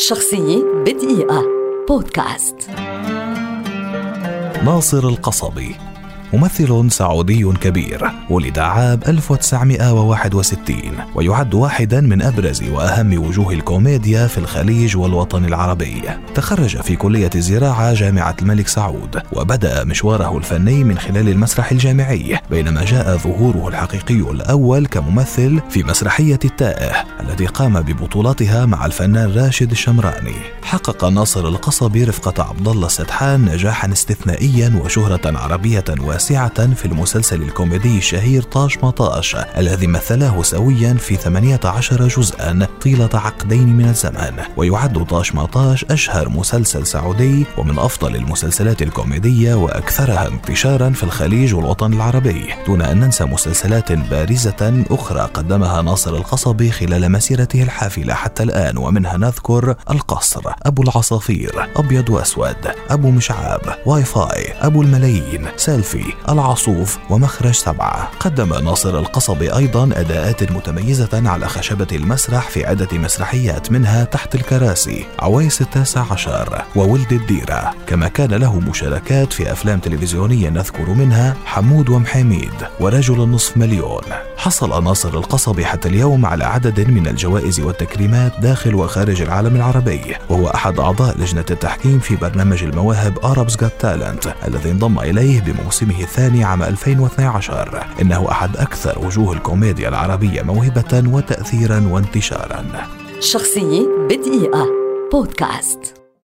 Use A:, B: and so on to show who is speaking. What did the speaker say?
A: شخصية بدقيقة. بودكاست.
B: ناصر القصبي. ممثل سعودي كبير ولد عام 1961 ويعد واحدا من أبرز وأهم وجوه الكوميديا في الخليج والوطن العربي. تخرج في كلية الزراعة جامعة الملك سعود وبدأ مشواره الفني من خلال المسرح الجامعي بينما جاء ظهوره الحقيقي الأول كممثل في مسرحية التائه التي قام ببطولتها مع الفنان راشد الشمراني حقق ناصر القصبي رفقة عبد الله السدحان نجاحا استثنائيا وشهرة عربية واسعة في المسلسل الكوميدي الشهير طاش مطاش الذي مثلاه سويا في 18 جزءا طيلة عقدين من الزمان ويعد طاش مطاش أشهر مسلسل سعودي ومن أفضل المسلسلات الكوميدية وأكثرها انتشارا في الخليج والوطن العربي. دون أن ننسى مسلسلات بارزة أخرى قدمها ناصر القصبي خلال مسيرته الحافلة حتى الآن ومنها نذكر القصر أبو العصافير أبيض وأسود أبو مشعاب واي فاي أبو الملايين سيلفي العصوف ومخرج سبعة. قدم ناصر القصبي أيضا أداءات متميزة على خشبة المسرح في عدة مسرحيات منها تحت الكراسي عويس التاسع عشر وولد الديرة. كما كان له مشاركات في أفلام تلفزيونية نذكر منها حمود ومحميد ورجل النصف مليون. حصل ناصر القصبي حتى اليوم على عدد من الجوائز والتكريمات داخل وخارج العالم العربي وهو أحد أعضاء لجنة التحكيم في برنامج المواهب Arabs Got Talent الذي انضم إليه بموسمه الثاني عام 2012 إنه أحد أكثر وجوه الكوميديا العربية موهبة وتأثيرا وانتشارا.
A: شخصية بدقيقة. بودكاست.